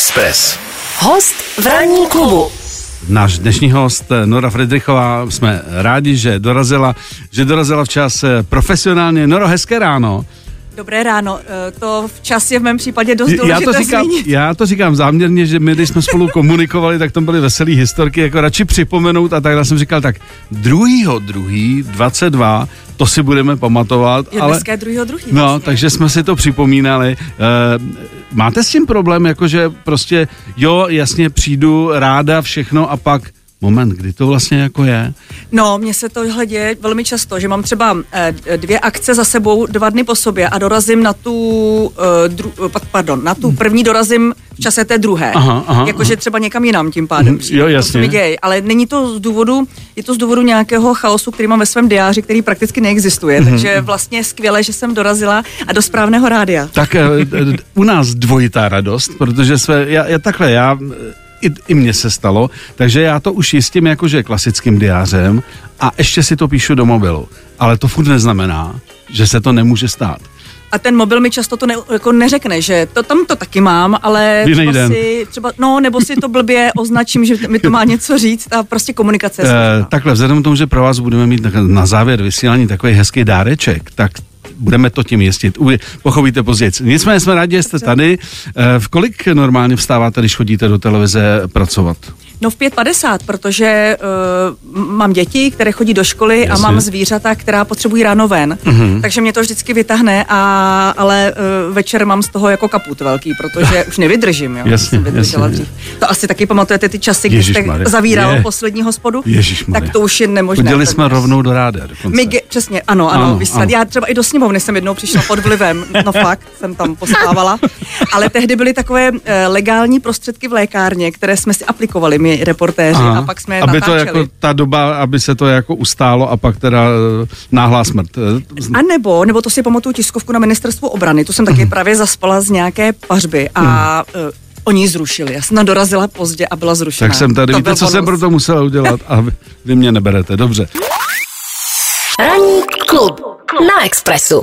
Express. Host v ranní klubu. Náš dnešní host Nora Friedrichová, jsme rádi, že dorazila, že dorazila včas eh, profesionálně. Noro, hezké ráno. Dobré ráno, eh, to včas je v mém případě dost já důležité to, říkám, zmínit. já to říkám záměrně, že my, když jsme spolu komunikovali, tak tam byly veselé historky, jako radši připomenout a tak já jsem říkal, tak druhýho druhý, 22, to si budeme pamatovat. Je ale, dneska je druhýho druhý. No, vlastně. takže jsme si to připomínali. Máte s tím problém, jakože prostě, jo, jasně přijdu, ráda, všechno a pak moment, kdy to vlastně jako je? No, mně se tohle děje velmi často, že mám třeba eh, dvě akce za sebou dva dny po sobě a dorazím na tu, eh, dru, eh, pardon, na tu první dorazím v čase té druhé. Aha, aha, Jakože třeba někam jinam tím pádem. Přijdu. jo, To jasně. mi děje, ale není to z důvodu, je to z důvodu nějakého chaosu, který mám ve svém diáři, který prakticky neexistuje. Mhm. Takže vlastně je skvělé, že jsem dorazila a do správného rádia. Tak u nás dvojitá radost, protože jsme, já, já takhle, já, i, i mně se stalo, takže já to už jistím jakože klasickým diářem a ještě si to píšu do mobilu. Ale to furt neznamená, že se to nemůže stát. A ten mobil mi často to ne, jako neřekne, že to tam to taky mám, ale Jiný třeba den. si, třeba, no, nebo si to blbě označím, že mi to má něco říct a prostě komunikace E, takhle, vzhledem k tomu, že pro vás budeme mít na, na závěr vysílání takový hezký dáreček, tak budeme to tím jistit. Pochopíte později. Nicméně jsme rádi, že jste tady. E, v kolik normálně vstáváte, když chodíte do televize pracovat? No v 5.50, protože uh, mám děti, které chodí do školy Jasně. A mám zvířata, která potřebují ráno ven. Takže mě to vždycky vytáhne, a, ale uh, večer mám z toho jako kaput velký, protože už nevydržím. Jo, Jasně, jsem jasně. dřív. To asi taky pamatujete ty časy, kdy jste zavíral Je. poslední hospodu? Ježišmarja. Tak to už je nemožné. Udělali jsme dnes. rovnou do dokonce. My, přesně, ano, ano, Ano, ano vyslat. ano. Já třeba i do sněmovny jsem jednou přišla pod vlivem, no fakt, jsem tam postávala. Ale tehdy byly takové eh, legální prostředky v lékárně, které jsme si aplikovali, my reportéři, Aha. a pak jsme je aby natáčeli. to jako ta doba, aby se to jako ustálo a pak teda eh, náhlá smrt. Eh, A nebo, nebo to si pamatuju tiskovku na ministerstvu obrany, to jsem taky Mhm. právě zaspala z nějaké pařby a uh, oni ji zrušili. Já jsem tam dorazila pozdě a byla zrušena. Tak jsem tady, To víte, co jsem bonus. pro to musela udělat a vy, vy mě neberete, dobře. Ranní klub na Expressu.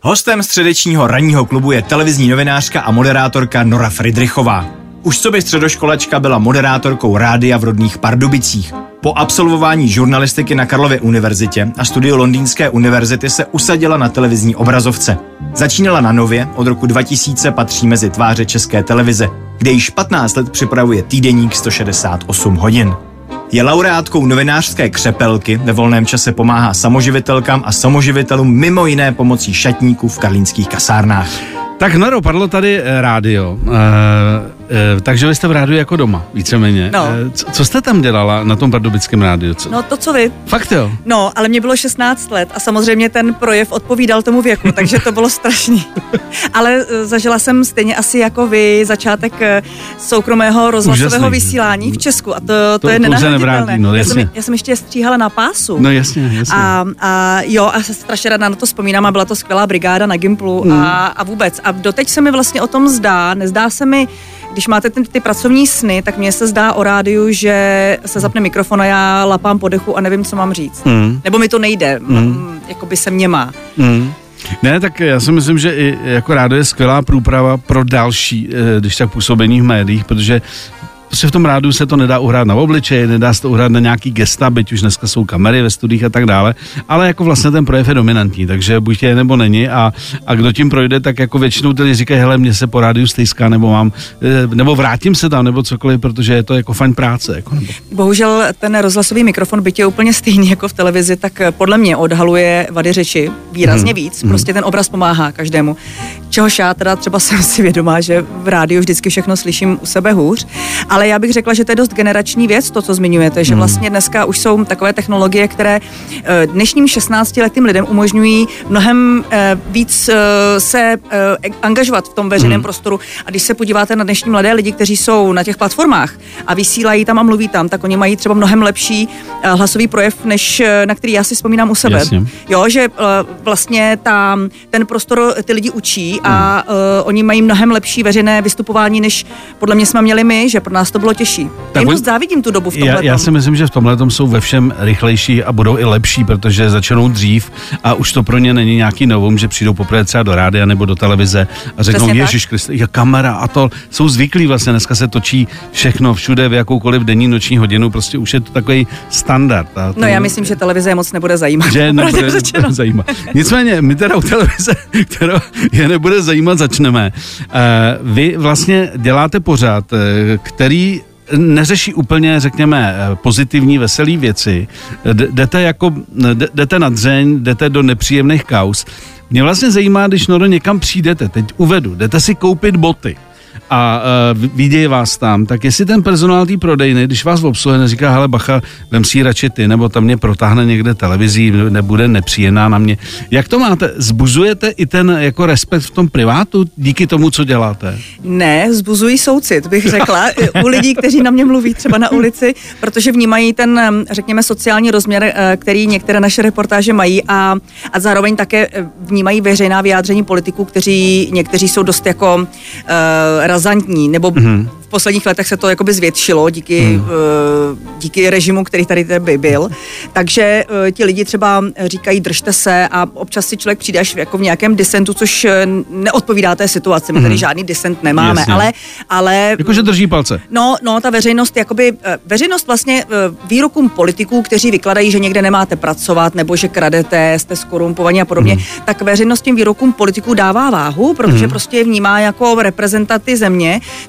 Hostem středečního ranního klubu je televizní novinářka a moderátorka Nora Friedrichová. Už co by středoškolačka byla moderátorkou rádia v rodných Pardubicích. Po absolvování žurnalistiky na Karlově univerzitě a studiu Londýnské univerzity se usadila na televizní obrazovce. Začínala na Nově, od roku 2000 patří mezi tváře české televize, kde již 15 let připravuje týdeník 168 hodin. Je laureátkou novinářské křepelky, ve volném čase pomáhá samoživitelkám a samoživitelům mimo jiné pomocí šatníků v karlínských kasárnách. Tak Noro, padlo tady eh, rádio, e, e, takže vy jste v rádiu jako doma, víceméně. No. Eh, co, co jste tam dělala na tom pardubickém rádiu? Co? No to, co vy. Fakt jo? No, ale mě bylo 16 let a samozřejmě ten projev odpovídal tomu věku, takže to bylo strašný. ale eh, zažila jsem stejně asi jako vy začátek eh, soukromého rozhlasového vysílání v Česku a to, to, To je nenahraditelné. no, já, jsem, já jsem ještě stříhala na pásu. No jasně, jasně. A, a jo, a strašně ráda na to vzpomínám a byla to skvělá brigáda na Gimplu Mm. a, a vůbec. A doteď se mi vlastně o tom zdá, nezdá se mi, když máte ty, ty pracovní sny, tak mně se zdá o rádiu, že se zapne mikrofon a já lapám po dechu a nevím, co mám říct. Mm. Nebo mi to nejde, mm. jako by se mě má. Mm. Ne, tak já si myslím, že i jako rádio je skvělá průprava pro další, eh, když tak působení v médiích, protože prostě v tom rádiu se to nedá uhrát na obličej, nedá se to uhrát na nějaký gesta, byť už dneska jsou kamery ve studiích a tak dále, ale jako vlastně ten projev je dominantní, takže buď je nebo není a, a kdo tím projde, tak jako většinou tedy říkají, hele, mě se po rádiu stejská, nebo mám, eh, nebo vrátím se tam, nebo cokoliv, protože je to jako fajn práce. Jako, nebo. Bohužel ten rozhlasový mikrofon, byť je úplně stejný jako v televizi, tak podle mě odhaluje vady řeči výrazně Mhm. víc. Prostě ten obraz pomáhá každému. Čehož já teda třeba jsem si vědomá, že v rádiu vždycky všechno slyším u sebe hůř, ale já bych řekla, že to je dost generační věc, to, co zmiňujete, že vlastně dneska už jsou takové technologie, které eh, dnešním 16-letým lidem umožňují mnohem eh, víc eh, se eh, angažovat v tom veřejném prostoru. A když se podíváte na dnešní mladé lidi, kteří jsou na těch platformách a vysílají tam a mluví tam, tak oni mají třeba mnohem lepší hlasový projev, než na který já si vzpomínám u sebe. Jasně. Jo, že vlastně ta, ten prostor ty lidi učí a uh, oni mají mnohem lepší veřejné vystupování, než podle mě jsme měli my, že pro nás to bylo těžší. Já jim dost závidím tu dobu v tomhle. Já, já si myslím, že v tomhle jsou ve všem rychlejší a budou i lepší, protože začnou dřív a už to pro ně není nějaký novum, že přijdou poprvé třeba do rádia nebo do televize a řeknou, Ježíš Kriste, je kamera a to jsou zvyklí vlastně, dneska se točí všechno všude v jakoukoliv denní noční hodinu, prostě už je to takový standard. A to, No já myslím, že televize je moc nebude zajímat. že nebude řečeno. zajímat. Nicméně, my teda u televize, která je nebude zajímat, začneme. Eh, Vy vlastně děláte pořád, eh, který neřeší úplně, řekněme, eh, pozitivní, veselý věci. Jdete jako, jdete na dřeň, jdete do nepříjemných kaus. Mě vlastně zajímá, když Noro někam přijdete, teď uvedu, jdete si koupit boty a uh, vidějí vás tam, tak jestli ten personál té prodejny, když vás obsluhuje, neříká, hele bacha, vem si radši ty, nebo tam mě protáhne někde televizí, nebude nepříjemná na mě. Jak to máte? Zbuzujete i ten jako respekt v tom privátu díky tomu, co děláte? Ne, zbuzují soucit, bych řekla, u lidí, kteří na mě mluví třeba na ulici, protože vnímají ten, em, řekněme, sociální rozměr, eh, který některé naše reportáže mají a, a zároveň také vnímají veřejná vyjádření politiků, kteří někteří jsou dost jako uh, razantní, nebo mm-hmm. v posledních letech se to jakoby zvětšilo díky, mm. uh, díky režimu, který tady by byl. Takže uh, ti lidi třeba říkají držte se a občas si člověk přijde až jako v nějakém disentu, což eh, neodpovídá té situaci. My tady žádný disent nemáme, Jasně. ale, ale Jakože drží palce. No, no, ta veřejnost, jakoby, veřejnost vlastně výrokům politiků, kteří vykladají, že někde nemáte pracovat, nebo že kradete, jste skorumpovaní a podobně, Mhm. mm. tak veřejnost těm výrokům politiků dává váhu, protože mm. prostě je vnímá jako reprezentanty země,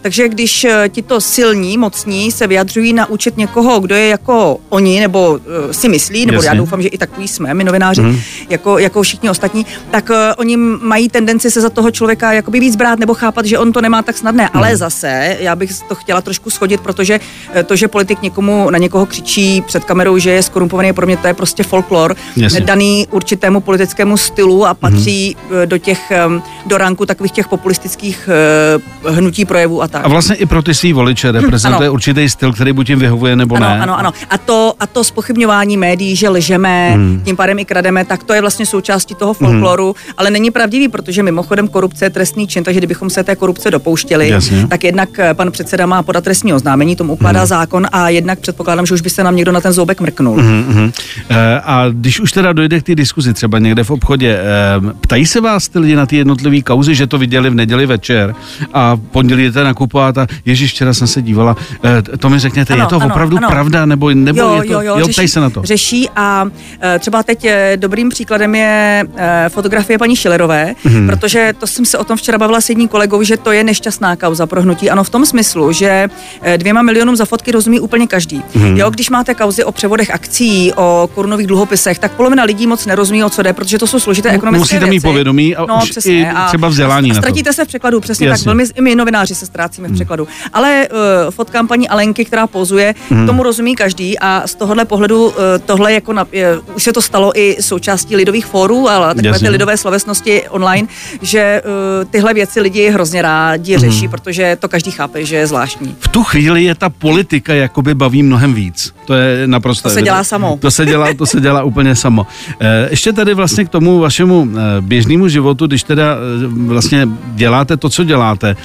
takže když eh, tito silní, mocní se vyjadřují na účet někoho, kdo je jako oni, nebo eh, si myslí, nebo Jasně. já doufám, že i takový jsme, my novináři, mm. jako, jako všichni ostatní, tak uh, oni mají tendenci se za toho člověka jakoby víc brát nebo chápat, že on to nemá tak snadné. Mhm. Ale zase, já bych to chtěla trošku schodit, protože eh, to, že politik někomu na někoho křičí před kamerou, že je skorumpovaný, pro mě to je prostě folklor, Jasně. daný určitému politickému stylu a patří mm. do těch, do ranku takových těch populistických eh, hnutí projevů a tak. A vlastně i pro ty svý voliče reprezentuje ano. určitý styl, který buď jim vyhovuje nebo Ano, ne. ano, ano. A to, a to spochybňování médií, že lžeme, hmm. tím pádem i krademe, tak to je vlastně součástí toho folkloru, hmm. ale není pravdivý, protože mimochodem korupce je trestný čin, takže kdybychom se té korupce dopouštěli, Jasně. tak jednak eh, pan předseda má podat trestní oznámení, tomu ukládá hmm. zákon a jednak předpokládám, že už by se nám někdo na ten zoubek mrknul. Hmm. Eh, A když už teda dojde k té diskuzi třeba někde v obchodě, eh, ptají se vás ty lidi na ty jednotlivé kauzy, že to viděli v neděli večer a pondělí jdete nakupovat a ježiš, včera jsem se dívala, eh, to mi řekněte, Ano, je to ano, opravdu ano. pravda, nebo, nebo jo, je to, jo, jo, jo řeší, ptají se na to. Řeší a e, třeba teď e, dobrým příkladem je e, fotografie paní Šilerové, mm-hmm. protože to jsem se o tom včera bavila s jedním kolegou, že to je nešťastná kauza pro hnutí. Ano, v tom smyslu, že dvěma milionům za fotky rozumí úplně každý. Mm-hmm. Jo, když máte kauzy o převodech akcí, o korunových dluhopisech, tak polovina lidí moc nerozumí, o co jde, protože to jsou složité ekonomické musíte mít věci. povědomí a no, už přesně, i třeba vzdělání a, na a to. ztratíte se v překladu, přesně Jasně. tak. Velmi, my novináři se ztrácíme v překladu. Ale uh, fotkám paní Alenky, která pozuje, tomu rozumí každý a z tohohle pohledu uh, tohle jako na, je, už se to stalo i součástí lidových fórů, ale takové Jasně. ty lidové slovesnosti online, že uh, tyhle věci lidi hrozně rádi řeší, protože to každý chápe, že je zvláštní. v tu chvíli je ta politika jakoby baví mnohem víc. To je naprosto. To se dělá samo. To se dělá, to se dělá úplně samo. Ještě tady vlastně k tomu vašemu běžnému životu, když teda vlastně děláte to, co děláte,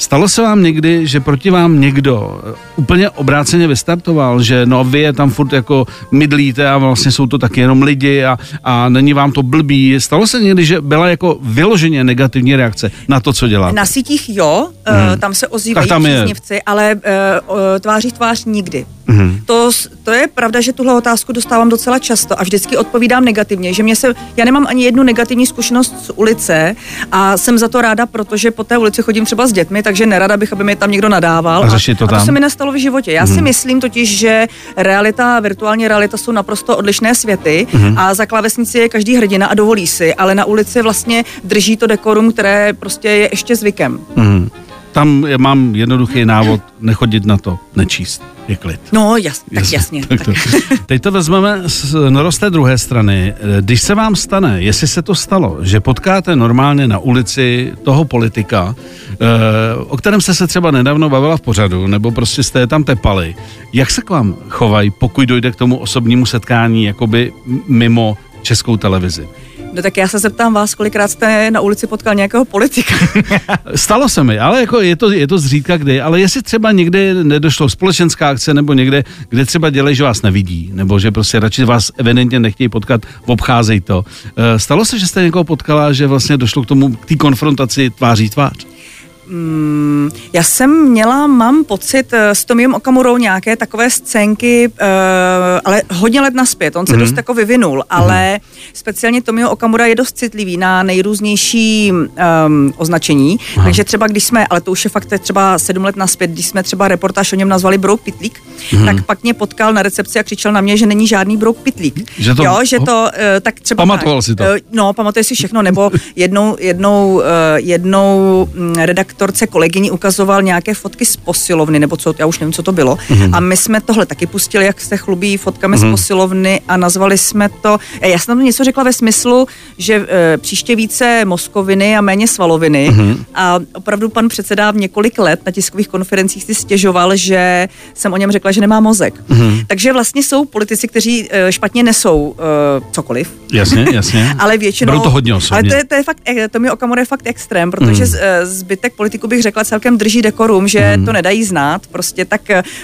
Stalo se vám někdy, že proti vám někdo eh, úplně obráceně vystartoval, že no vy je tam furt jako mydlíte a vlastně jsou to taky jenom lidi a, a není vám to blbý. Stalo se někdy, že byla jako vyloženě negativní reakce na to, co děláte? Na sítích jo, hmm. tam se ozývají příznivci, ale uh, tváří tvář nikdy. Mhm. To, to je pravda, že tuhle otázku dostávám docela často a vždycky odpovídám negativně, že mě se, já nemám ani jednu negativní zkušenost z ulice a jsem za to ráda, protože po té ulici chodím třeba s dětmi, takže nerada bych, aby mi tam někdo nadával. A to a to tam? Mhm. se mi nestalo v životě. Já si myslím totiž, že realita a virtuální realita jsou naprosto odlišné světy Mhm. a za klávesnici je každý hrdina a dovolí si, ale na ulici vlastně drží to dekorum, které prostě je ještě zvykem. Mhm. Tam je- mám jednoduchý návod, nechodit na to, nečíst, je klid. No, jas, tak jasně. Tak to. Teď to vezmeme z, no, z té druhé strany. Když se vám stane, jestli se to stalo, že potkáte normálně na ulici toho politika, eh, o kterém jste se třeba nedávno bavila v pořadu, nebo prostě jste je tam tepali, jak se k vám chovají, pokud dojde k tomu osobnímu setkání jakoby mimo českou televizi? No tak já se zeptám vás, kolikrát jste na ulici potkal nějakého politika? Stalo se mi, ale jako je to, je to zřídka kdy, ale jestli třeba někde nedošlo společenská akce nebo někde, kde třeba dělají, že vás nevidí, nebo že prostě radši vás evidentně nechtějí potkat, obcházejí to. Eh, Stalo se, že jste někoho potkala, že vlastně došlo k tomu, k té konfrontaci tváří tvář? Mm, já jsem měla, mám pocit eh, s Tomiem Okamurou nějaké takové scénky, uh, ale hodně let naspět, on se mm-hmm. dost jako vyvinul, ale mm-hmm. Speciálně Tomio Okamura je dost citlivý na nejrůznější um, označení, Aha. takže třeba když jsme, ale to už je fakt třeba sedm let naspět, když jsme třeba reportáž o něm nazvali Brouk Pitlík, mm-hmm. tak pak mě potkal na recepci a křičel na mě, že není žádný Brouk Pitlík. Že to, jo, že to, uh, tak třeba... Pamatoval tak, si to? Uh, no, pamatuje si všechno, nebo jednou, jednou, uh, jednou mm, redaktor redaktorce kolegyni ukazoval nějaké fotky z posilovny, nebo co, já už nevím, co to bylo. Mm-hmm. A my jsme tohle taky pustili, jak se chlubí fotkami mm-hmm. z posilovny a nazvali jsme to, já jsem tam něco řekla ve smyslu, že e, příště více moskoviny a méně svaloviny. Mm-hmm. A opravdu pan předseda v několik let na tiskových konferencích si stěžoval, že jsem o něm řekla, že nemá mozek. Mm-hmm. Takže vlastně jsou politici, kteří e, špatně nesou e, cokoliv. Jasně, jasně. ale většinou... Bylo to hodně osobně. Ale to je, to je fakt, to mi Okamura je fakt extrém, protože mm. zbytek politiků bych řekla celkem drží dekorum, že hmm. to nedají znát, prostě tak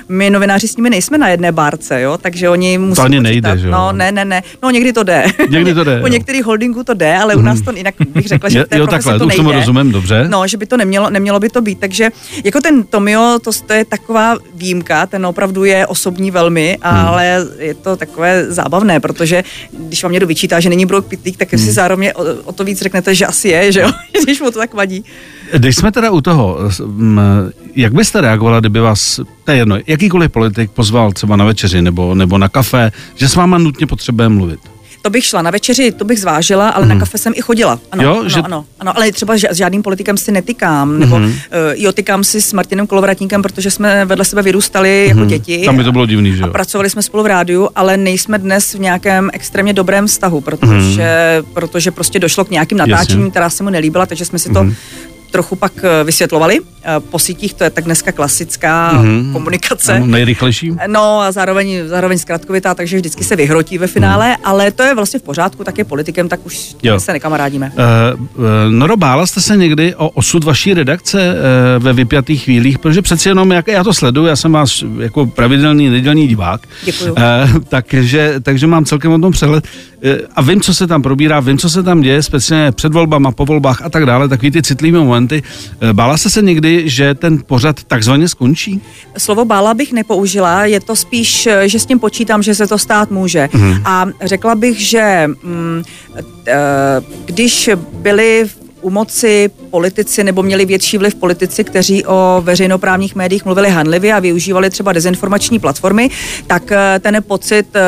my novináři s nimi nejsme na jedné bárce, jo, takže oni musí To ani nejde, že jo? No, ne, ne, ne, no někdy to jde. Někdy to jde, U některých holdingů to jde, ale u nás to jinak bych řekla, že té jo, takhle, to nejde. tomu rozumím, dobře. No, že by to nemělo, nemělo by to být, takže jako ten Tomio, to, to je taková výjimka, ten opravdu je osobní velmi, hmm. ale je to takové zábavné, protože když vám někdo vyčítá, že není Brock Pitlík, tak hmm. si zároveň o, o, to víc řeknete, že asi je, že jo, když mu to tak vadí. Když jsme teda u toho, jak byste reagovala, kdyby vás, to je jedno, jakýkoliv politik pozval třeba na večeři nebo, nebo na kafe, že s váma nutně potřebuje mluvit? To bych šla na večeři, to bych zvážila, ale mm. na mhm. kafe jsem i chodila. Ano, jo, ano, že... ano, ano, ale třeba s žádným politikem si netykám, nebo mm. uh, jo, tykám si s Martinem Kolovratníkem, protože jsme vedle sebe vyrůstali jako mhm. děti. Tam by to bylo divný, že jo? A pracovali jsme spolu v rádiu, ale nejsme dnes v nějakém extrémně dobrém vztahu, protože, mm. protože prostě došlo k nějakým natáčením, která se mu nelíbila, takže jsme si to mm trochu pak eh, vysvětlovali. Eh, po sítích to je tak dneska klasická mm-hmm. komunikace. Ano, nejrychlejší. No a zároveň, zároveň zkratkovitá, takže vždycky se vyhrotí ve finále, mm. ale to je vlastně v pořádku, tak je politikem, tak už jo. se nekamarádíme. Uh, uh, Noro, bála jste se někdy o osud vaší redakce uh, ve vypjatých chvílích, protože přeci jenom, jak já to sleduju, já jsem vás jako pravidelný nedělní divák, Děkuju. Uh, takže, takže mám celkem o tom přehled a vím, co se tam probírá, vím, co se tam děje, speciálně před volbama, po volbách a tak dále, takový ty citlivé momenty. Eh, bála jste se někdy, že ten pořad takzvaně skončí? Slovo bála bych nepoužila, je to spíš, eh, že s tím počítám, že se to stát může. Mm. A řekla bych, že mm, eh, když byly u moci politici nebo měli větší vliv politici, kteří o veřejnoprávních médiích mluvili hanlivě a využívali třeba dezinformační platformy, tak eh, ten pocit eh,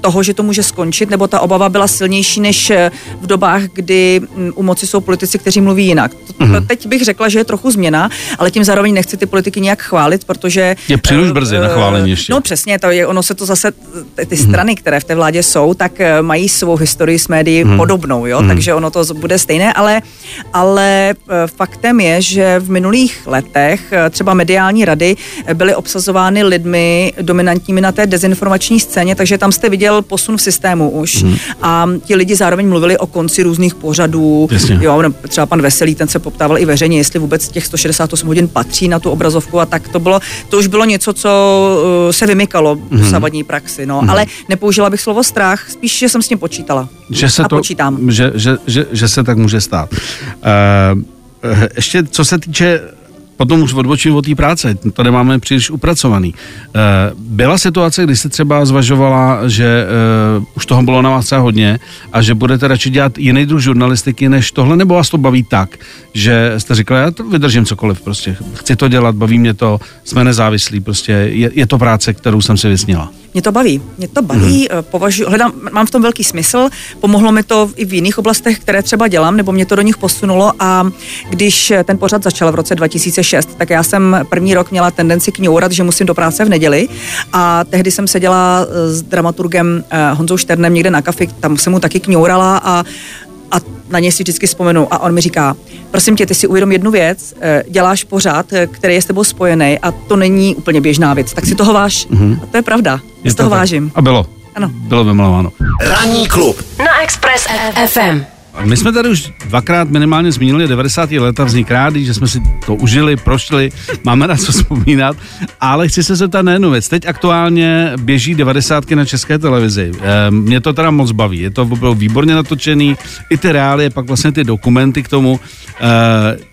toho, že to může skončit, nebo ta obava byla silnější než eh, v dobách, kdy mm, u moci jsou politici, kteří mluví jinak. Mm-hmm. Teď bych řekla, že je trochu změna, ale tím zároveň nechci ty politiky nějak chválit, protože... Je příliš brzy na chválení ještě. No přesně, to je, ono se to zase, ty mhm. strany, mm-hmm. které v té vládě jsou, tak mají svou historii s médií mm-hmm. podobnou, jo, mm-hmm. takže ono to bude stejné, ale ale eh, faktem je, že v minulých letech eh, třeba mediální rady eh, byly obsazovány lidmi dominantními na té dezinformační scéně, takže tam jste viděl posun v systému už. Hmm. A ti lidi zároveň mluvili o konci různých pořadů. Jasně. Jo, třeba pan Veselý, ten se poptával i veřejně, jestli vůbec těch 168 hodin patří na tu obrazovku a tak to bylo, to už bylo něco, co se vymykalo hmm. do savadní praxi. No. Hmm. Ale nepoužila bych slovo strach, spíš, že jsem s tím počítala. Že se a to, počítám. Že, že, že, že se tak může stát. Uh, ještě co se týče potom už odbočím od té práce, to nemáme příliš upracovaný. Byla situace, kdy jste třeba zvažovala, že uh, už toho bylo na vás třeba hodně a že budete radši dělat jiný druh žurnalistiky než tohle, nebo vás to baví tak, že jste říkala, já to vydržím cokoliv, prostě chci to dělat, baví mě to, jsme nezávislí, prostě je, je to práce, kterou jsem si vysnila. Mě to baví, mě to baví, mm-hmm. považuji, hledám, mám v tom velký smysl, pomohlo mi to i v jiných oblastech, které třeba dělám, nebo mě to do nich posunulo a když ten pořad začal v roce 2006, tak já jsem první rok měla tendenci kňourat, že musím do práce v neděli a tehdy jsem seděla s dramaturgem eh, Honzou Šternem někde na kafi, tam jsem mu taky kňourala a a na něj si vždycky vzpomenu a on mi říká, prosím tě, ty si uvědom jednu věc, eh, děláš pořád, eh, který je s tebou spojený a to není úplně běžná věc, tak si toho váš. Mm-hmm. A to je pravda, je z toho tak. vážím. A bylo. Ano. bylo vymalováno. Ranní klub. Na Express FM. My jsme tady už dvakrát minimálně zmínili 90. leta vznik rádi, že jsme si to užili, prošli, máme na co vzpomínat, ale chci se zeptat na jednu věc. Teď aktuálně běží 90. na české televizi. E, mě to teda moc baví, je to výborně natočený, i ty reálie, pak vlastně ty dokumenty k tomu. E,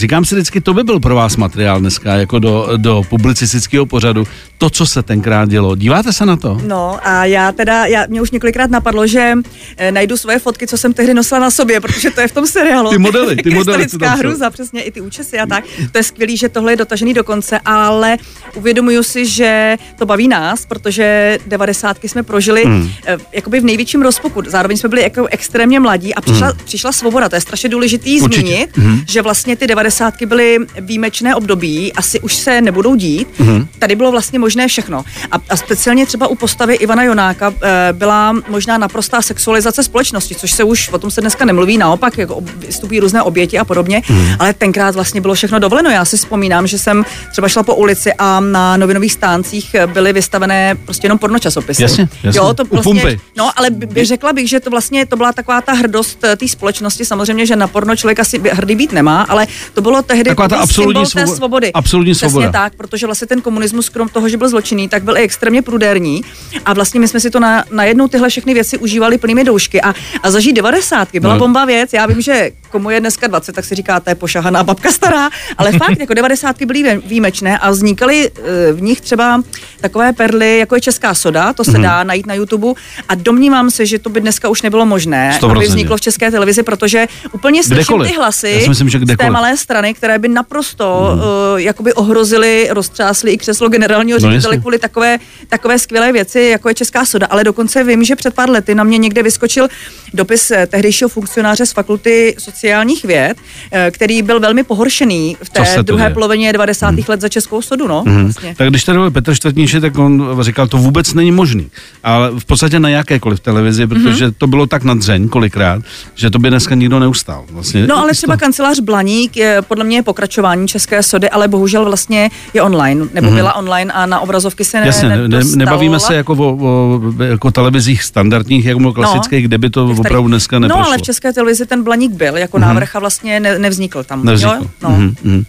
Říkám si vždycky, to by byl pro vás materiál dneska, jako do, do publicistického pořadu, to, co se tenkrát dělo. Díváte se na to? No a já teda, já, mě už několikrát napadlo, že e, najdu svoje fotky, co jsem tehdy nosila na sobě, protože to je v tom seriálu. Ty modely, ty modely. Krystalická hruza, přesně, i ty účesy a tak. To je skvělý, že tohle je dotažený do konce, ale uvědomuju si, že to baví nás, protože devadesátky jsme prožili hmm. e, jakoby v největším rozpuku. Zároveň jsme byli jako extrémně mladí a přišla, hmm. přišla svoboda. To je strašně důležitý Určitě. zmínit, hmm. že vlastně ty devadesátky byly výjimečné období, asi už se nebudou dít. Hmm. Tady bylo vlastně možné všechno. A, a speciálně třeba u postavy Ivana Jonáka e, byla možná naprostá sexualizace společnosti, což se už o tom se dneska nemluví, naopak jako vystupují různé oběti a podobně, hmm. ale tenkrát vlastně bylo všechno dovoleno. Já si vzpomínám, že jsem třeba šla po ulici a na novinových stáncích byly vystavené prostě jenom pornočasopisy. Jasně, jasně. Jo, to vlastně, no, ale by, řekla bych, že to vlastně to byla taková ta hrdost eh, té společnosti. Samozřejmě, že na porno člověk asi hrdý být nemá, ale to bylo tehdy taková ta absolutní svobo- svobody. Absolutní svoboda. Přesně tak, protože vlastně ten komunismus, krom toho, že byl zločinný, tak byl i extrémně prudérní a vlastně my jsme si to na, najednou tyhle všechny věci užívali plnými doušky a, a zažít devadesátky byla no. bomba věc. Já vím, že komu je dneska 20, tak si říkáte pošahaná babka stará, ale fakt jako devadesátky byly výjimečné a vznikaly eh, v nich třeba takové perly, jako je česká soda, to se mm-hmm. dá najít na YouTube a domnívám se, že to by dneska už nebylo možné, 100%. aby vzniklo v české televizi, protože úplně slyším ty hlasy myslím, že z té malé strany, které by naprosto mm. uh, jakoby ohrozily, roztřásly i křeslo generálního no, ředitele kvůli takové, takové skvělé věci, jako je česká soda. Ale dokonce vím, že před pár lety na mě někde vyskočil dopis eh, tehdejšího funkcionáře z fakulty sociálních věd, eh, který byl velmi pohoršený v té druhé je? polovině 90. Hmm. let za českou sodu. No, hmm. vlastně. Tak když tady byl Petr Čtvrtníši, tak on říkal, to vůbec není možný. Ale v podstatě na jakékoliv televizi, protože hmm. to bylo tak nadřeň kolikrát, že to by dneska nikdo neustál. Vlastně, no ale třeba to... kancelář Blaník je podle mě pokračování české sody, ale bohužel vlastně je online, nebo hmm. byla online a na obrazovky se ne, Jasně, ne, nebavíme se jako o, o jako televizích standardních, jako klasických, no, kde by to opravdu dneska neprošlo. No ale v české televizi ten Blaník byl jako mm-hmm. návrh a vlastně ne, nevznikl tam. Nevznikl. Jo? No. Mm-hmm.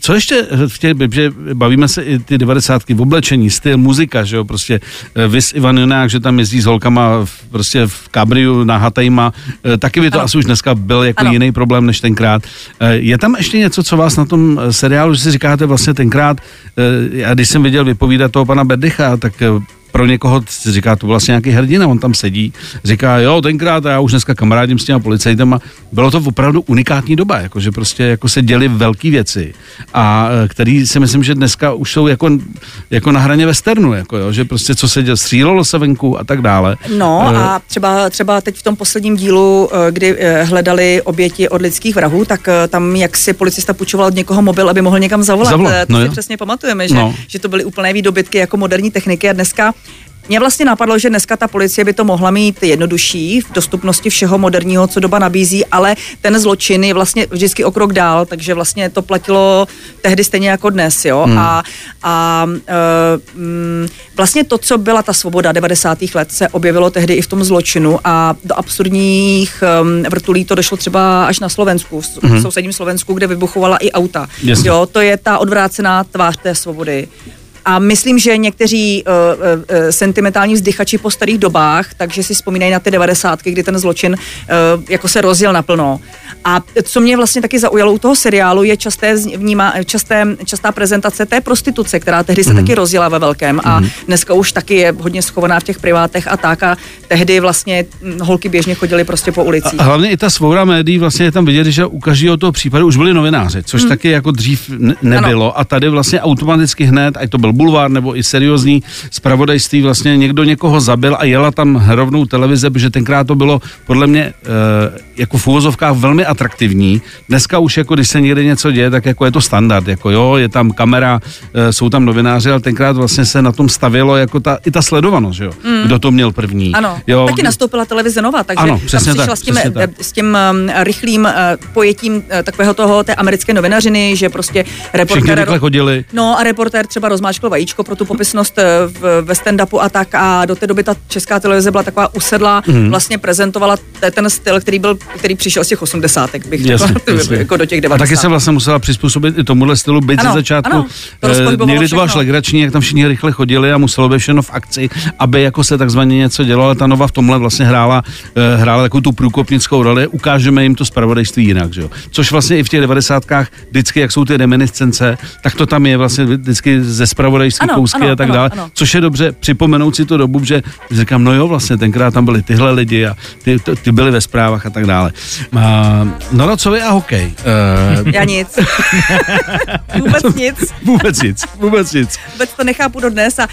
Co ještě v těch, že bavíme se i ty devadesátky v oblečení, styl, muzika, že jo, prostě eh, vys Ivan Jonák, že tam jezdí s holkama v, prostě v kabriu na Hatejma, eh, taky by to ano. asi už dneska byl jako ano. jiný problém než tenkrát. Je tam ještě něco, co vás na tom seriálu, že si říkáte vlastně tenkrát, já když jsem viděl vypovídat toho pana Berdycha, tak pro někoho si říká, to vlastně nějaký hrdina, on tam sedí, říká, jo, tenkrát, a já už dneska kamarádím s těma policajtama, bylo to opravdu unikátní doba, jako, že prostě jako se děly velké věci a e, který si myslím, že dneska už jsou jako, jako na hraně westernu, jako, jo, že prostě co se dělo, střílelo se venku a tak dále. No uh, a třeba, třeba teď v tom posledním dílu, e, kdy hledali oběti od lidských vrahů, tak tam jak si policista půjčoval od někoho mobil, aby mohl někam zavolat. zavolat. To no si jo. přesně pamatujeme, že, no. že to byly úplné výdobytky jako moderní techniky a dneska mě vlastně napadlo, že dneska ta policie by to mohla mít jednodušší v dostupnosti všeho moderního, co doba nabízí, ale ten zločin je vlastně vždycky o krok dál, takže vlastně to platilo tehdy stejně jako dnes, jo. Hmm. A, a e, vlastně to, co byla ta svoboda 90. let, se objevilo tehdy i v tom zločinu a do absurdních um, vrtulí to došlo třeba až na Slovensku, v hmm. sousedním Slovensku, kde vybuchovala i auta. Jasně. Jo, to je ta odvrácená tvář té svobody. A myslím, že někteří uh, uh, sentimentální vzdychači po starých dobách, takže si vzpomínají na ty devadesátky, kdy ten zločin uh, jako se rozjel naplno. A co mě vlastně taky zaujalo u toho seriálu, je časté vníma, časté, častá prezentace té prostituce, která tehdy se mm. taky rozjela ve velkém a mm. dneska už taky je hodně schovaná v těch privátech a tak a tehdy vlastně holky běžně chodily prostě po ulicích. A hlavně i ta svoboda médií vlastně je tam vidět, že u každého toho případu už byli novináři, což mm. taky jako dřív nebylo ano. a tady vlastně automaticky hned, ať to byl bulvár nebo i seriózní zpravodajství, vlastně někdo někoho zabil a jela tam rovnou televize, protože tenkrát to bylo podle mě e, jako v úvozovkách velmi atraktivní. Dneska už jako když se někde něco děje, tak jako je to standard, jako jo, je tam kamera, eh, jsou tam novináři, ale tenkrát vlastně se na tom stavělo jako ta, i ta sledovanost, že jo, mm. kdo to měl první. Ano, jo, taky nastoupila televize Nova, takže Ano, tam přišla tak, s tím, tak. s tím um, rychlým pojetím takového toho, té americké novinařiny, že prostě reportér... chodili. No a reportér třeba rozmáčkl vajíčko pro tu popisnost eh, v, ve stand-upu a tak a do té doby ta česká televize byla taková usedlá, Mhm. mm. vlastně prezentovala te- ten styl, který byl, který přišel z těch osmdesátek, bych Jasně, řekla, jasně. jako do těch A 90. taky se vlastně musela přizpůsobit i tomuhle stylu, byť Ano, ze začátku. ano, to eh, někdy to bylo šlegrační, jak tam všichni rychle chodili a muselo být všechno v akci, aby jako se takzvaně něco dělalo, ale ta Nova v tomhle vlastně hrála, eh, hrála takovou tu průkopnickou roli, ukážeme jim to zpravodajství jinak, že jo. Což vlastně i v těch devadesátkách vždycky, jak jsou ty reminiscence, tak to tam je vlastně vždycky ze zpravodajských Ano, kousky ano, a tak ano, dále, ano. což je dobře připomenout si tu dobu, že říkám, no jo, vlastně tenkrát tam byli tyhle lidi a ty, ty, byli ve zprávách a tak dále. A, no, no, co vy a hokej? Eh, Já nic. Vůbec nic. Vůbec nic, vůbec nic. Vůbec to nechápu dodnes a uh,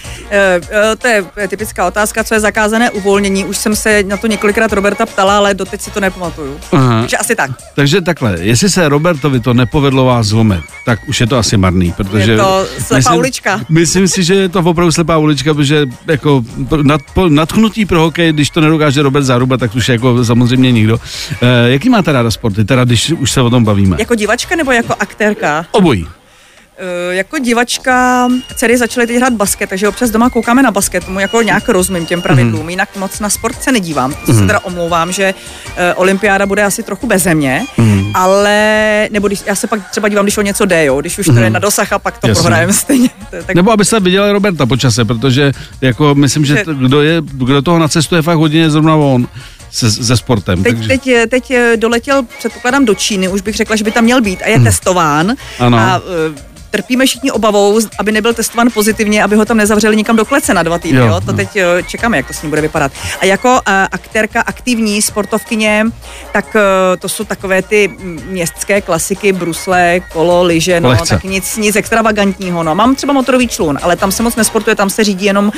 uh, to je typická otázka, co je zakázané uvolnění. Už jsem se na to několikrát Roberta ptala, ale doteď si to nepamatuju. Aha. Takže asi tak. Takže takhle, jestli se Robertovi to nepovedlo vás zlomit, tak už je to asi marný, protože... Je to slepá ulička. Myslím si, že je to opravdu slepá ulička, protože jako nad, po, nadchnutí pro hokej, když to nedokáže Robert Záruba, tak už jako samozřejmě nikdo. E, jaký máte ráda sporty, teda když už se o tom bavíme? Jako divačka nebo jako aktérka? Obojí. Uh, jako divačka dcery začaly teď hrát basket, takže občas doma koukáme na basket, tomu jako nějak rozumím těm pravidlům, mm. jinak moc na sport se nedívám. To se teda omlouvám, že uh, olympiáda bude asi trochu beze mě, mm. ale, nebo když, já se pak třeba dívám, když o něco jde, jo, když už to je na dosah a pak to Jasně. prohrajeme stejně. Tak Nebo abyste viděli Roberta po čase, protože jako myslím, že to, kdo, je, kdo toho nacestuje fakt hodně je zrovna on se, se sportem. Teď, takže, teď, teď eh, doletěl, předpokládám, do Číny, už bych řekla, že by tam měl být a je testován. Ano. A eh, trpíme všichni obavou, aby nebyl testován pozitivně, aby ho tam nezavřeli nikam do klece na dva týdny. Jo, Jo? To teď čekáme, jak to s ním bude vypadat. A jako uh, aktérka, aktivní sportovkyně, tak uh, to jsou takové ty mm, městské klasiky, brusle, kolo, lyže, no, Lehce. tak nic, nic extravagantního. No. Mám třeba motorový člun, ale tam se moc nesportuje, tam se řídí jenom, uh,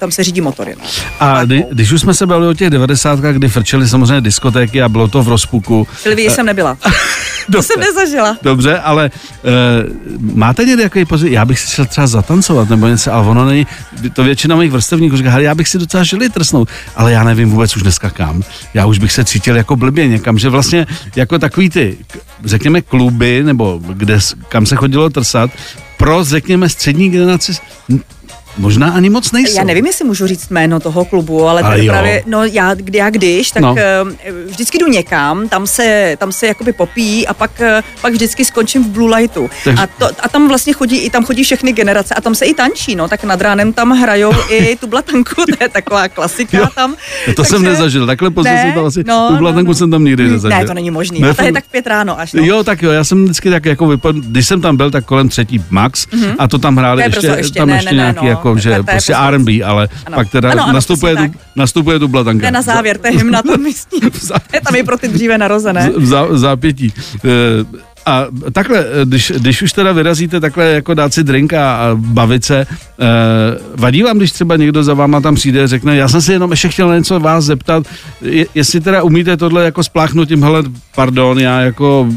tam se řídí motory. No. a kdy, když už jsme se bavili o těch 90. kdy frčely samozřejmě diskotéky a bylo to v rozpuku. Silvii jsem nebyla. to jsem nezažila. Dobře, ale uh, máte někdy jaký pocit, já bych si šel třeba zatancovat nebo něco, ale ono není, to většina mých vrstevníků říká, já bych si docela žili trsnout, ale já nevím vůbec už dneska kam. Já už bych se cítil jako blbě někam, že vlastně jako takový ty, řekněme, kluby, nebo kde, kam se chodilo trsat, pro, řekněme, střední generaci možná ani moc nejsou. Já nevím, jestli můžu říct jméno toho klubu, ale Ale právě, no já, kdy, já když, tak No. no. vždycky jdu někam, tam se, tam se jakoby popíjí a pak, eh, pak vždycky skončím v Blue Lightu. Takže- A, to, a tam vlastně chodí, i tam chodí všechny generace a tam se i tančí, no, tak nad ránem tam hrajou i tu blatanku, to je taková klasika Jo. tam. To jsem nezažil, takhle pozdě Ne, jsem tam asi, no, tu blatanku no, no. jsem tam nikdy nezažil. Ne, to není možný. Ne, Ne, to je fakt- tak pět ráno až. No. Jo, tak jo, já jsem vždycky tak jako vypadl, když jsem tam byl, tak kolem třetí max mm-hmm. a to tam hráli To je ještě, ještě, tam ne, ještě ne, ne, nějaký no. jako, že To to prostě. R&B, ale Ano. pak teda Ano, ano, nastupuje, tu, nastupuje tu blatanka. To na závěr, to je hymna to místní. Za- Je tam i pro ty dříve narozené. v, zá, v zápětí. A takhle, eh, když, když už teda vyrazíte takhle jako dát si drink a, a bavit se, eh, vadí vám, když třeba někdo za váma tam přijde a řekne, já jsem si jenom ještě chtěl něco vás zeptat, je, jestli teda umíte tohle jako spláchnout tím, hele, pardon, já jako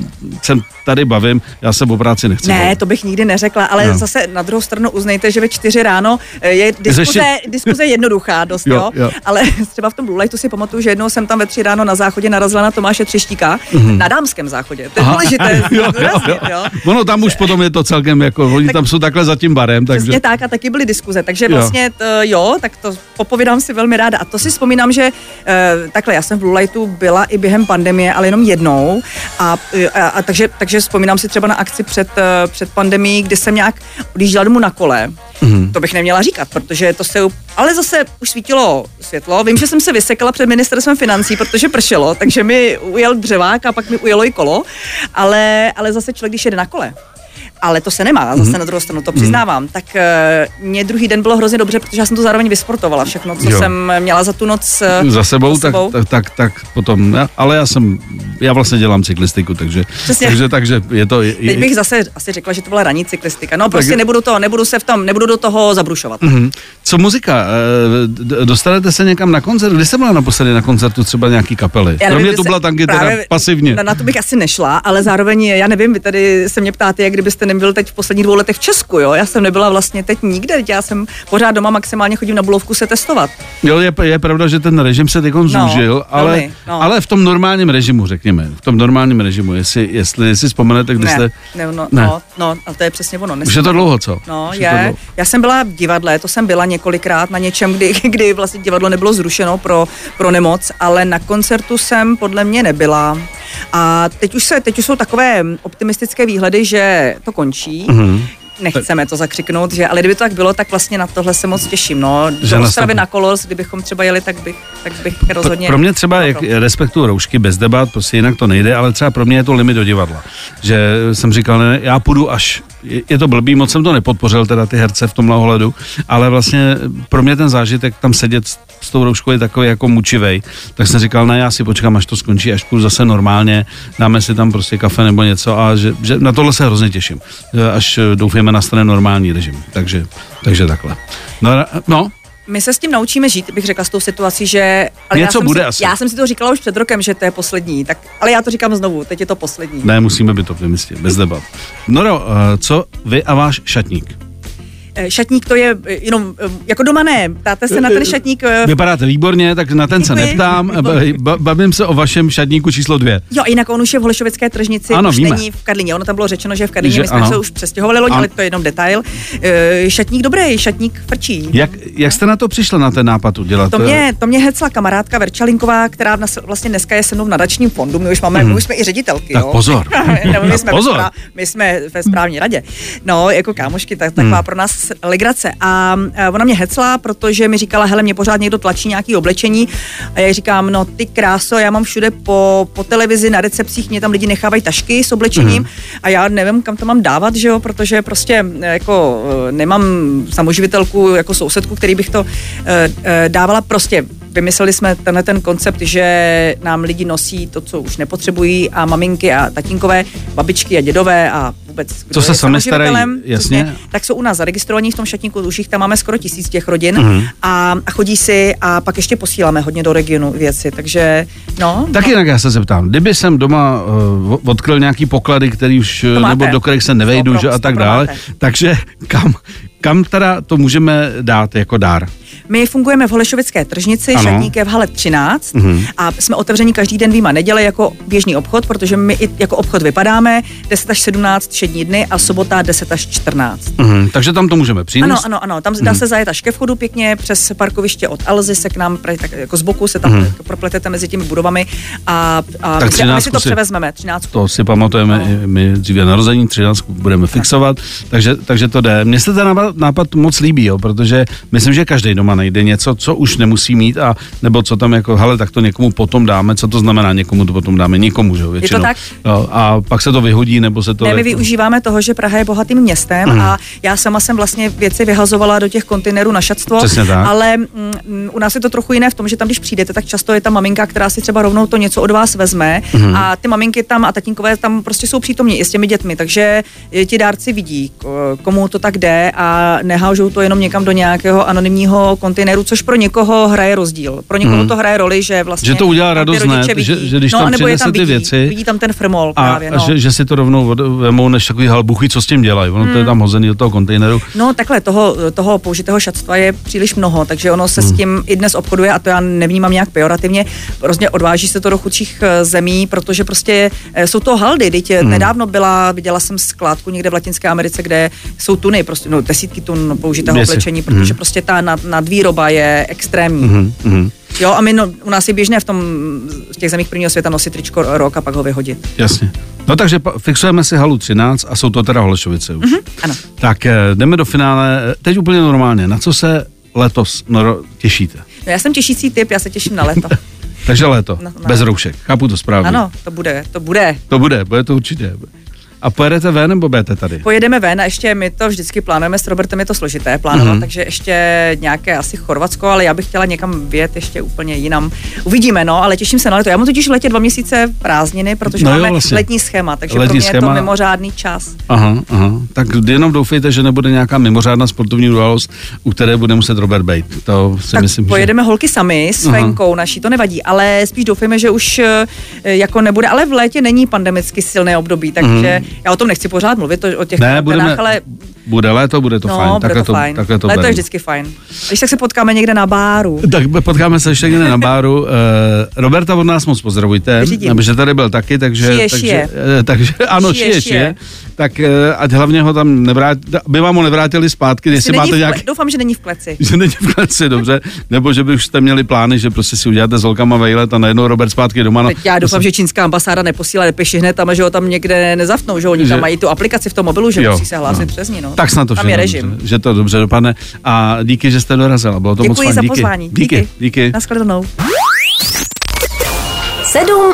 jsem tady bavím, já se o práci nechci Ne, bavit. to bych nikdy neřekla, ale No. zase na druhou stranu uznejte, že ve čtyři ráno eh, je diskuze, Řešit- diskuze jednoduchá dost, Jo, jo, jo. ale třeba v tom Blue Lightu si pamatuju, že jednou jsem tam ve tři ráno na záchodě narazila na Tomáše Třeštíka, na dámském záchodě, to je důležité Mhm. jo, jo, zdůraznit, jo. jo. Ono tam už potom je to celkem jako, oni Tak- tam jsou takhle za tím barem, takže... Přesně tak a taky byly diskuze, takže Jo. vlastně to, jo, tak to popovídám si velmi ráda. A to si vzpomínám, že eh, takhle, já jsem v Blue Lightu byla i během pandemie, ale jenom jednou. A, eh, a, a takže, takže vzpomínám si třeba na akci před, eh, před pandemií, kdy jsem nějak odjížděla domů na kole. Mm. To bych neměla říkat, protože to se... Ale zase už svítilo světlo. Vím, že jsem se vysekala před ministerstvem financí, protože pršelo, takže mi ujel dřevák a pak mi ujelo i kolo. Ale, ale zase člověk, když jede na kole, ale to se nemá, zase mm-hmm. na druhou stranu to přiznávám, mm-hmm. tak uh, mě druhý den bylo hrozně dobře, protože já jsem to zároveň vysportovala všechno, co jo. jsem měla za tu noc uh, za sebou, za sebou. Tak, tak, tak, tak potom, ne? ale já jsem, já vlastně dělám cyklistiku, takže, takže, takže je to... Je, Teď bych zase asi řekla, že to byla ranní cyklistika, no prostě tak, nebudu to, nebudu se v tom, nebudu do toho zabrušovat. Mm-hmm. Co muzika? Eh, dostanete se někam na koncert? Kdy jste byla naposledy na koncertu třeba nějaký kapely? Já nevím, Pro mě to byla tanky teda pasivně. Na, na to bych asi nešla, ale zároveň, já nevím, vy tady se mě ptáte, jak kdybyste nebyl teď v posledních dvou letech v Česku, jo? Já jsem nebyla vlastně teď nikde, já jsem pořád doma maximálně chodím na bulovku se testovat. Jo, je, je pravda, že ten režim se teď no, zúžil, ale, velmi, no. ale v tom normálním režimu, řekněme, v tom normálním režimu, jestli, jestli si vzpomenete, kdy ne, jste... Ne, no, ne. No, no, a to je přesně ono. Už je to dlouho, co? No, Už je. je dlouho. Já jsem byla v divadle, to jsem byla několikrát na něčem, kdy, kdy vlastně divadlo nebylo zrušeno pro, pro nemoc, ale na koncertu jsem podle mě nebyla. A teď už, se, teď už jsou takové optimistické výhledy, že to končí. Mm-hmm nechceme to zakřiknout, že, ale kdyby to tak bylo, tak vlastně na tohle se moc těším. No. Do Ostravy na kolos, kdybychom třeba jeli, tak bych, tak bych rozhodně... Pro mě třeba, jak respektuju roušky bez debat, prostě jinak to nejde, ale třeba pro mě je to limit do divadla. Že jsem říkal, ne, já půjdu až, je, je to blbý, moc jsem to nepodpořil, teda ty herce v tomhle ohledu, ale vlastně pro mě ten zážitek tam sedět s tou rouškou je takový jako mučivej. Tak jsem říkal, ne, já si počkám, až to skončí, až půjdu zase normálně, dáme si tam prostě kafe nebo něco a že, že na tohle se hrozně těším. Až doufujeme nastane normální režim. Takže, takže takhle. No, no, my se s tím naučíme žít, bych řekla, s tou situací, že... Ale Něco já bude si, asi. Já jsem si to říkala už před rokem, že to je poslední, tak, ale já to říkám znovu, teď je to poslední. Ne, musíme by to vymyslet, bez debat. No, co vy a váš šatník? Eh, šatník to je eh, jenom, eh, jako doma ne, ptáte se na ten šatník. Vypadáte výborně, tak na ten Děkuji. se neptám. Bavím se o vašem šatníku číslo dvě. Jo, jinak on už je v Holešovické tržnici, ano, už víme. není v Karlině. Ono tam bylo řečeno, že v Karlině že, my jsme ano. se už přestěhovali loni, ale to je jenom detail. Šatník dobrý, šatník frčí. Jak, jak jste na to přišla, na ten nápad udělat? To mě, to mě hecla kamarádka Verčalinková, která vlastně dneska je se mnou v nadačním fondu. My už máme, mm. my už jsme i ředitelky. Tak jo? pozor. no, my, jsme pozor. Ve my jsme ve správní radě. No, jako kámošky, tak, taková mm. pro nás legrace. A a ona mě hecla, protože mi říkala, hele, mě pořád někdo tlačí nějaký oblečení a já říkám, no ty kráso, já mám všude po, po televizi, na recepcích, mě tam lidi nechávají tašky s oblečením mm-hmm. a já nevím, kam to mám dávat, že jo, protože prostě jako e, nemám samoživitelku jako sousedku, který bych to uh, uh, dávala prostě vymysleli jsme tenhle ten koncept, že nám lidi nosí to, co už nepotřebují a maminky a tatínkové, babičky a dědové a vůbec, co se sami starají, jasně. tak jsou u nás zaregistrovaní v tom šatníku, jich tam máme skoro tisíc těch rodin mm-hmm. a, a chodí si a pak ještě posíláme hodně do regionu věci, takže no. Tak jinak já se zeptám, kdyby jsem doma uh, odkryl nějaký poklady, který už, nebo do kterých se nevejdu, že a tak dále, takže kam, kam teda to můžeme dát jako dár? My fungujeme v Holešovické tržnici, ano. šatník je v hale 13 mm-hmm. a jsme otevřeni každý den výjima neděle jako běžný obchod, protože my i jako obchod vypadáme 10 až 17 všední dny a sobota 10 až 14. Mm-hmm. Takže tam to můžeme přinést? Ano, ano, ano. Tam mm-hmm. dá se zajet až ke vchodu pěkně přes parkoviště od Alzy se k nám tak jako z boku se tam mm-hmm. propletete mezi těmi budovami a, a, tak my, a my si to si, převezmeme. 13. To si pamatujeme, no. my dříve narození 13 budeme fixovat, takže, takže to jde. Mně se ten nápad, nápad moc líbí, jo, protože myslím, že každý doma najde něco, co už nemusí mít a nebo co tam jako, hele, tak to někomu potom dáme, co to znamená, někomu to potom dáme, nikomu, že jo, většinou. Je to tak? Jo, a pak se to vyhodí, nebo se to... Ne, my využíváme toho, že Praha je bohatým městem mm. a já sama jsem vlastně věci vyhazovala do těch kontejnerů na šatstvo, ale mm, u nás je to trochu jiné v tom, že tam, když přijdete, tak často je ta maminka, která si třeba rovnou to něco od vás vezme mm. a ty maminky tam a tatínkové tam prostě jsou přítomní i s těmi dětmi, takže ti dárci vidí, komu to tak jde a nehážou to jenom někam do nějakého anonymního kontejneru, což pro někoho hraje rozdíl. Pro někoho hmm. to hraje roli, že vlastně. Že to udělá radost, ne? Že, že když no, tam přinese tam ty vidí, věci. Vidí tam ten frmol a, právě. No. A že, že, si to rovnou vemou, než takový halbuchy, co s tím dělají. Ono hmm. to je hmm. tam hozený do toho kontejneru. No takhle, toho, toho použitého šatstva je příliš mnoho, takže ono se hmm. s tím i dnes obchoduje a to já nevnímám nějak pejorativně. Prostě odváží se to do chudších eh, zemí, protože prostě eh, jsou to haldy. Teď hmm. nedávno byla, viděla jsem skládku někde v Latinské Americe, kde jsou tuny, prostě no, desítky tun použitého oblečení, protože hmm. prostě ta nad, nadvýroba je extrémní. Mm-hmm. Jo, a my no, u nás je běžné v tom, v těch zemích prvního světa nosit tričko rok a pak ho vyhodit. Jasně. No takže fixujeme si halu 13 a jsou to teda Holešovice už. Mm-hmm, ano. Tak eh, jdeme do finále. Teď úplně normálně. Na co se letos no, těšíte? No já jsem těšící typ, já se těším na léto. takže léto, no, no. bez roušek. Chápu to správně. Ano, to bude, to bude. To bude, bude to určitě. A pojedete ven nebo budete tady? Pojedeme ven a ještě my to vždycky plánujeme s Robertem, je to složité plánovat, Mhm. mm-hmm. takže ještě nějaké asi Chorvatsko, ale já bych chtěla někam vyjet ještě úplně jinam. Uvidíme, no, ale těším se na leto. Já mám totiž v letě dva měsíce prázdniny, protože No jo, máme vlastně. letní schéma, takže Letní pro mě je schéma. to mimořádný čas. Aha, aha. Tak jenom doufejte, že nebude nějaká mimořádná sportovní událost, u které bude muset Robert Bejt. To si tak myslím, pojedeme holky sami s. Fenkou naší, to nevadí, ale spíš doufejme, že už eh, jako nebude, ale v létě není pandemicky silné období, takže já o tom nechci pořád mluvit, o, o těch že... Ne, budeme, ale bude léto, bude to no, fajn. bude Takhle to fajn. Takhle to léto je beru. vždycky fajn. Když tak se potkáme někde na báru. Tak potkáme se ještě někde na báru. Uh, Roberta od nás moc pozdravujte, Vyřídím. protože tady byl taky, takže... Šije, takže, šije. eh, takže ano, Šije, šije, šije. Tak uh, ať hlavně ho tam nevrát, by vám ho nevrátili zpátky, jestli máte v nějaký... ple- Doufám, že není v kleci. Že není v kleci, dobře, nebo že by už jste měli plány, že prostě si uděláte s holkama vejlet a najednou Robert zpátky doma. No, Teď já doufám, se- že čínská ambasáda neposílá depeši hned tam, že ho tam někde nezaftnou, že oni Že- tam mají tu aplikaci v tom mobilu, že Jo, musí se hlásit no. přes ní. No. Tak snad to Tam je všechno režim. dobře, že to dobře dopadne. A díky, že jste dorazila, bylo to moc Děkuji fajn. za díky. pozvání. Díky, díky. Naschledanou. 7